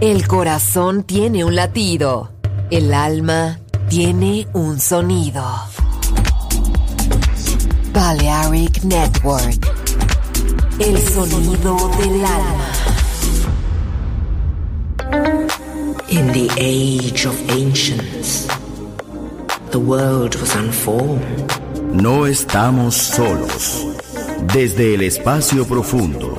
El corazón tiene un latido. El alma tiene un sonido. Balearic Network. El sonido del alma. In the age of ancients, the world was unformed. No estamos solos. Desde el espacio profundo,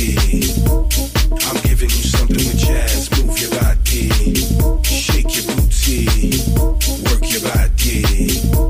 I'm giving you something with jazz. Move your body, shake your booty, work your body.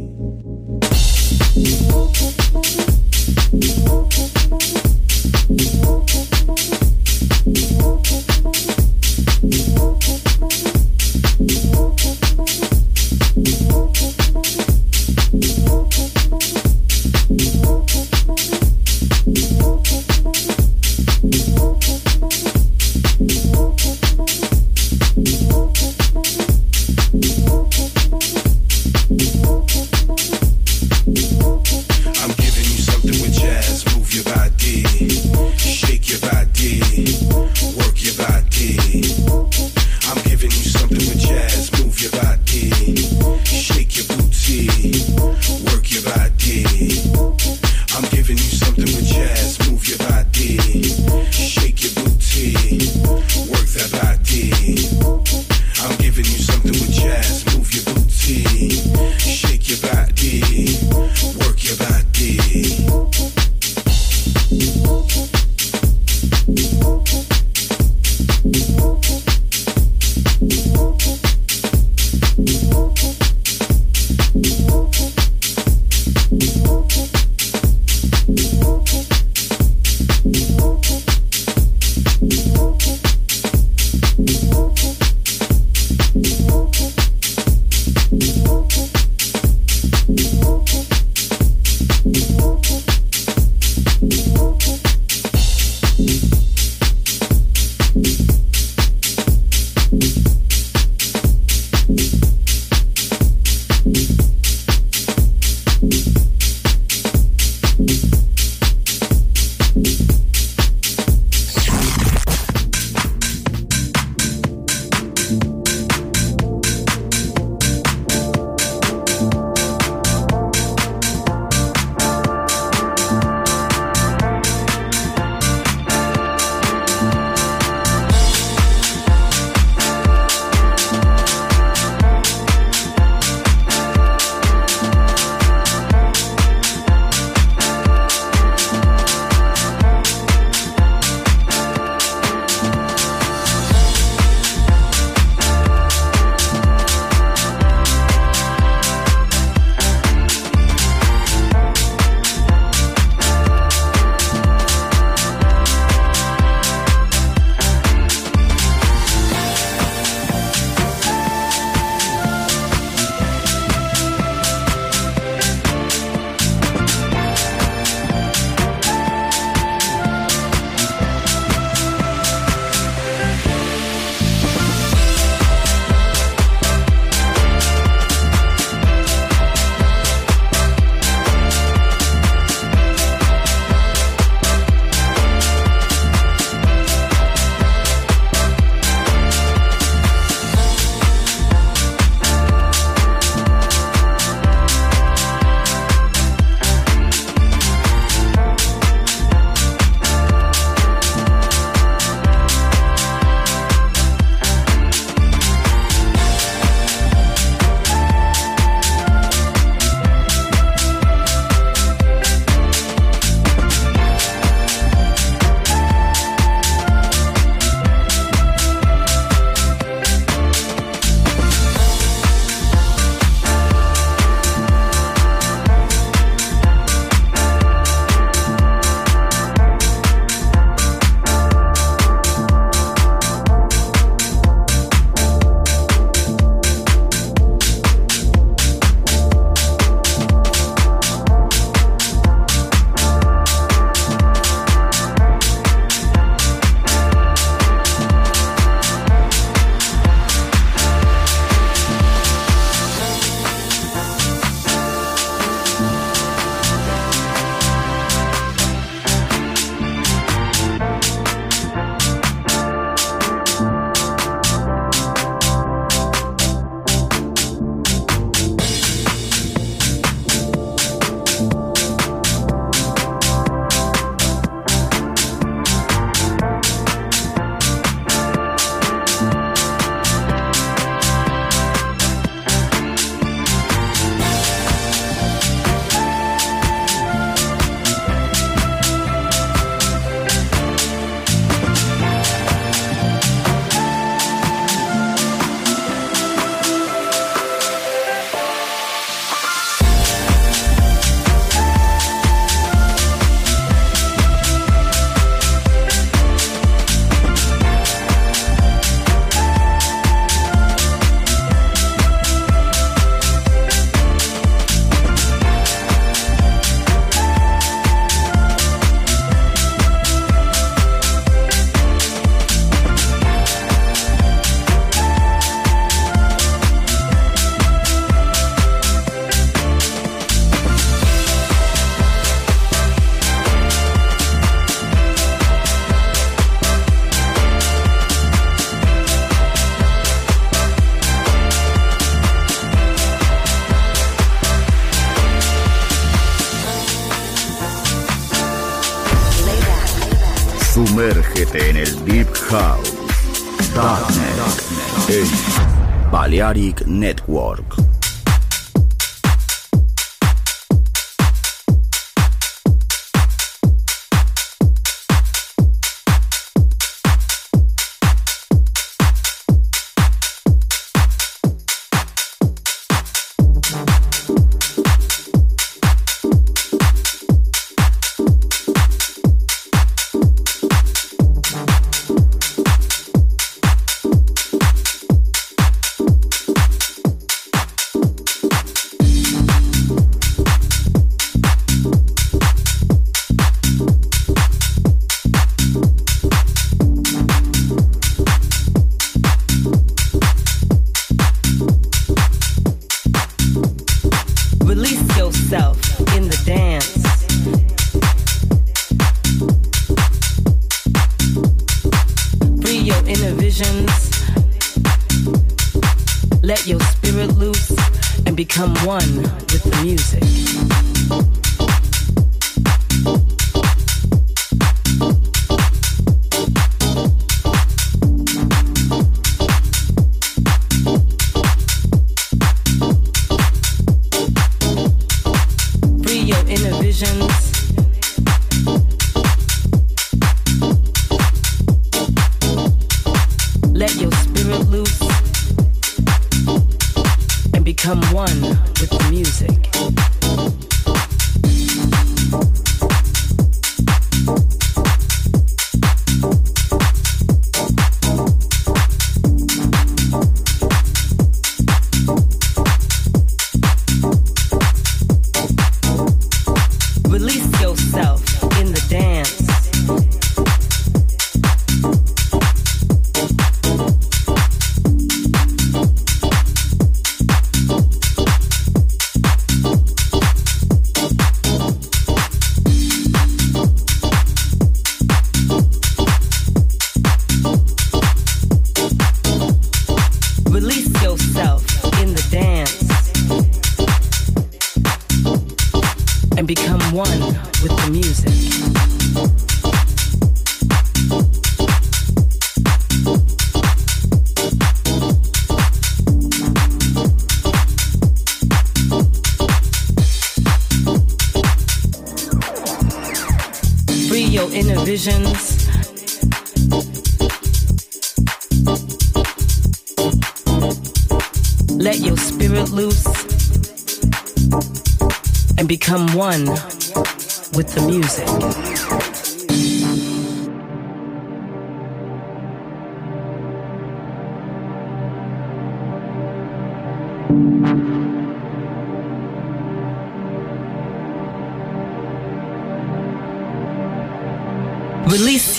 Balearic Network.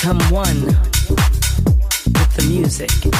become one with the music.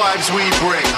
vibes we bring.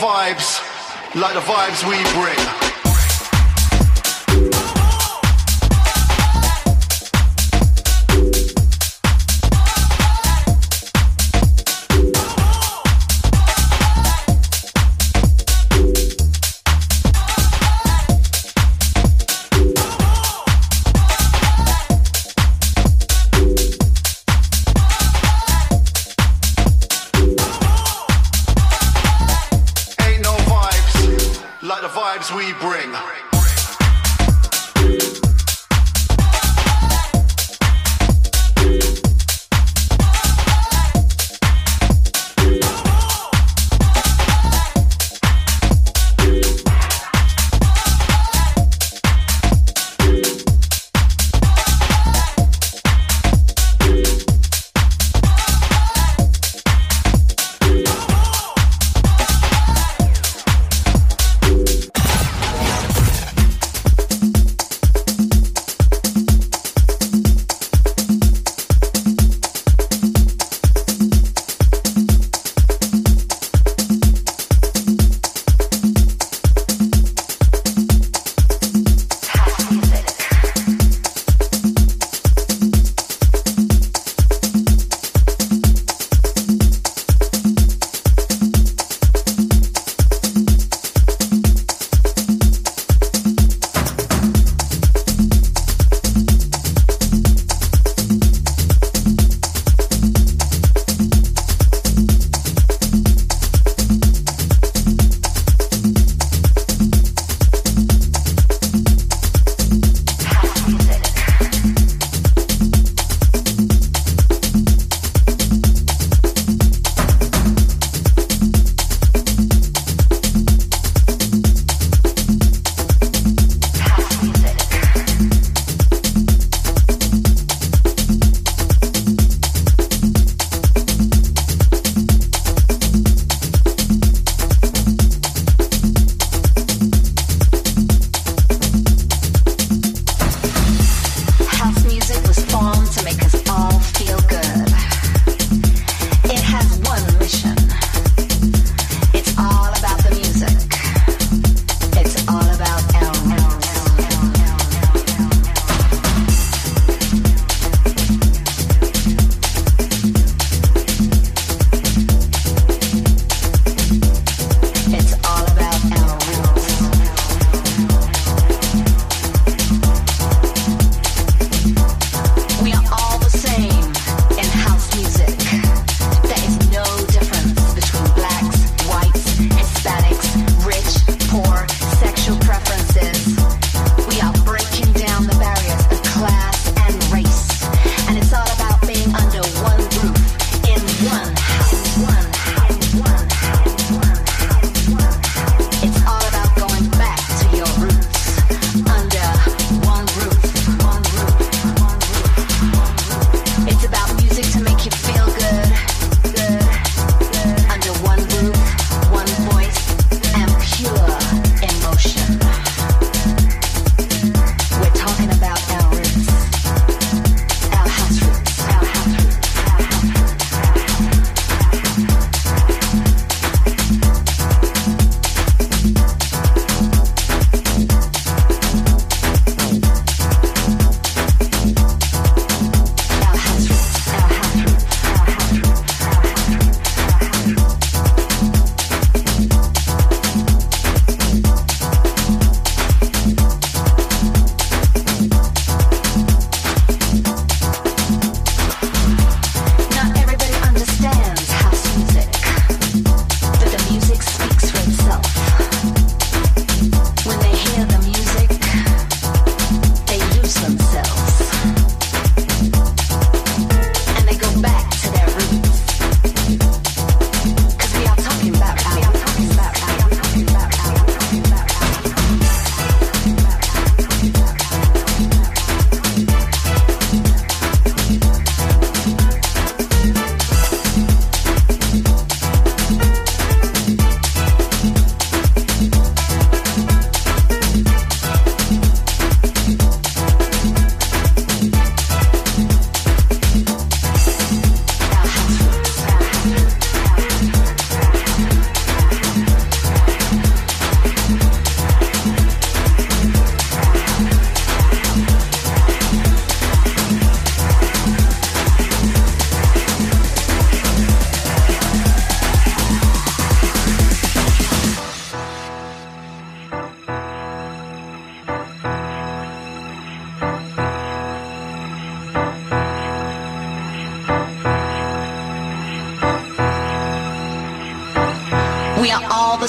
Vibes like the vibes we bring.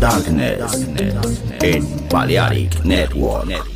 Darkness en Balearic Network.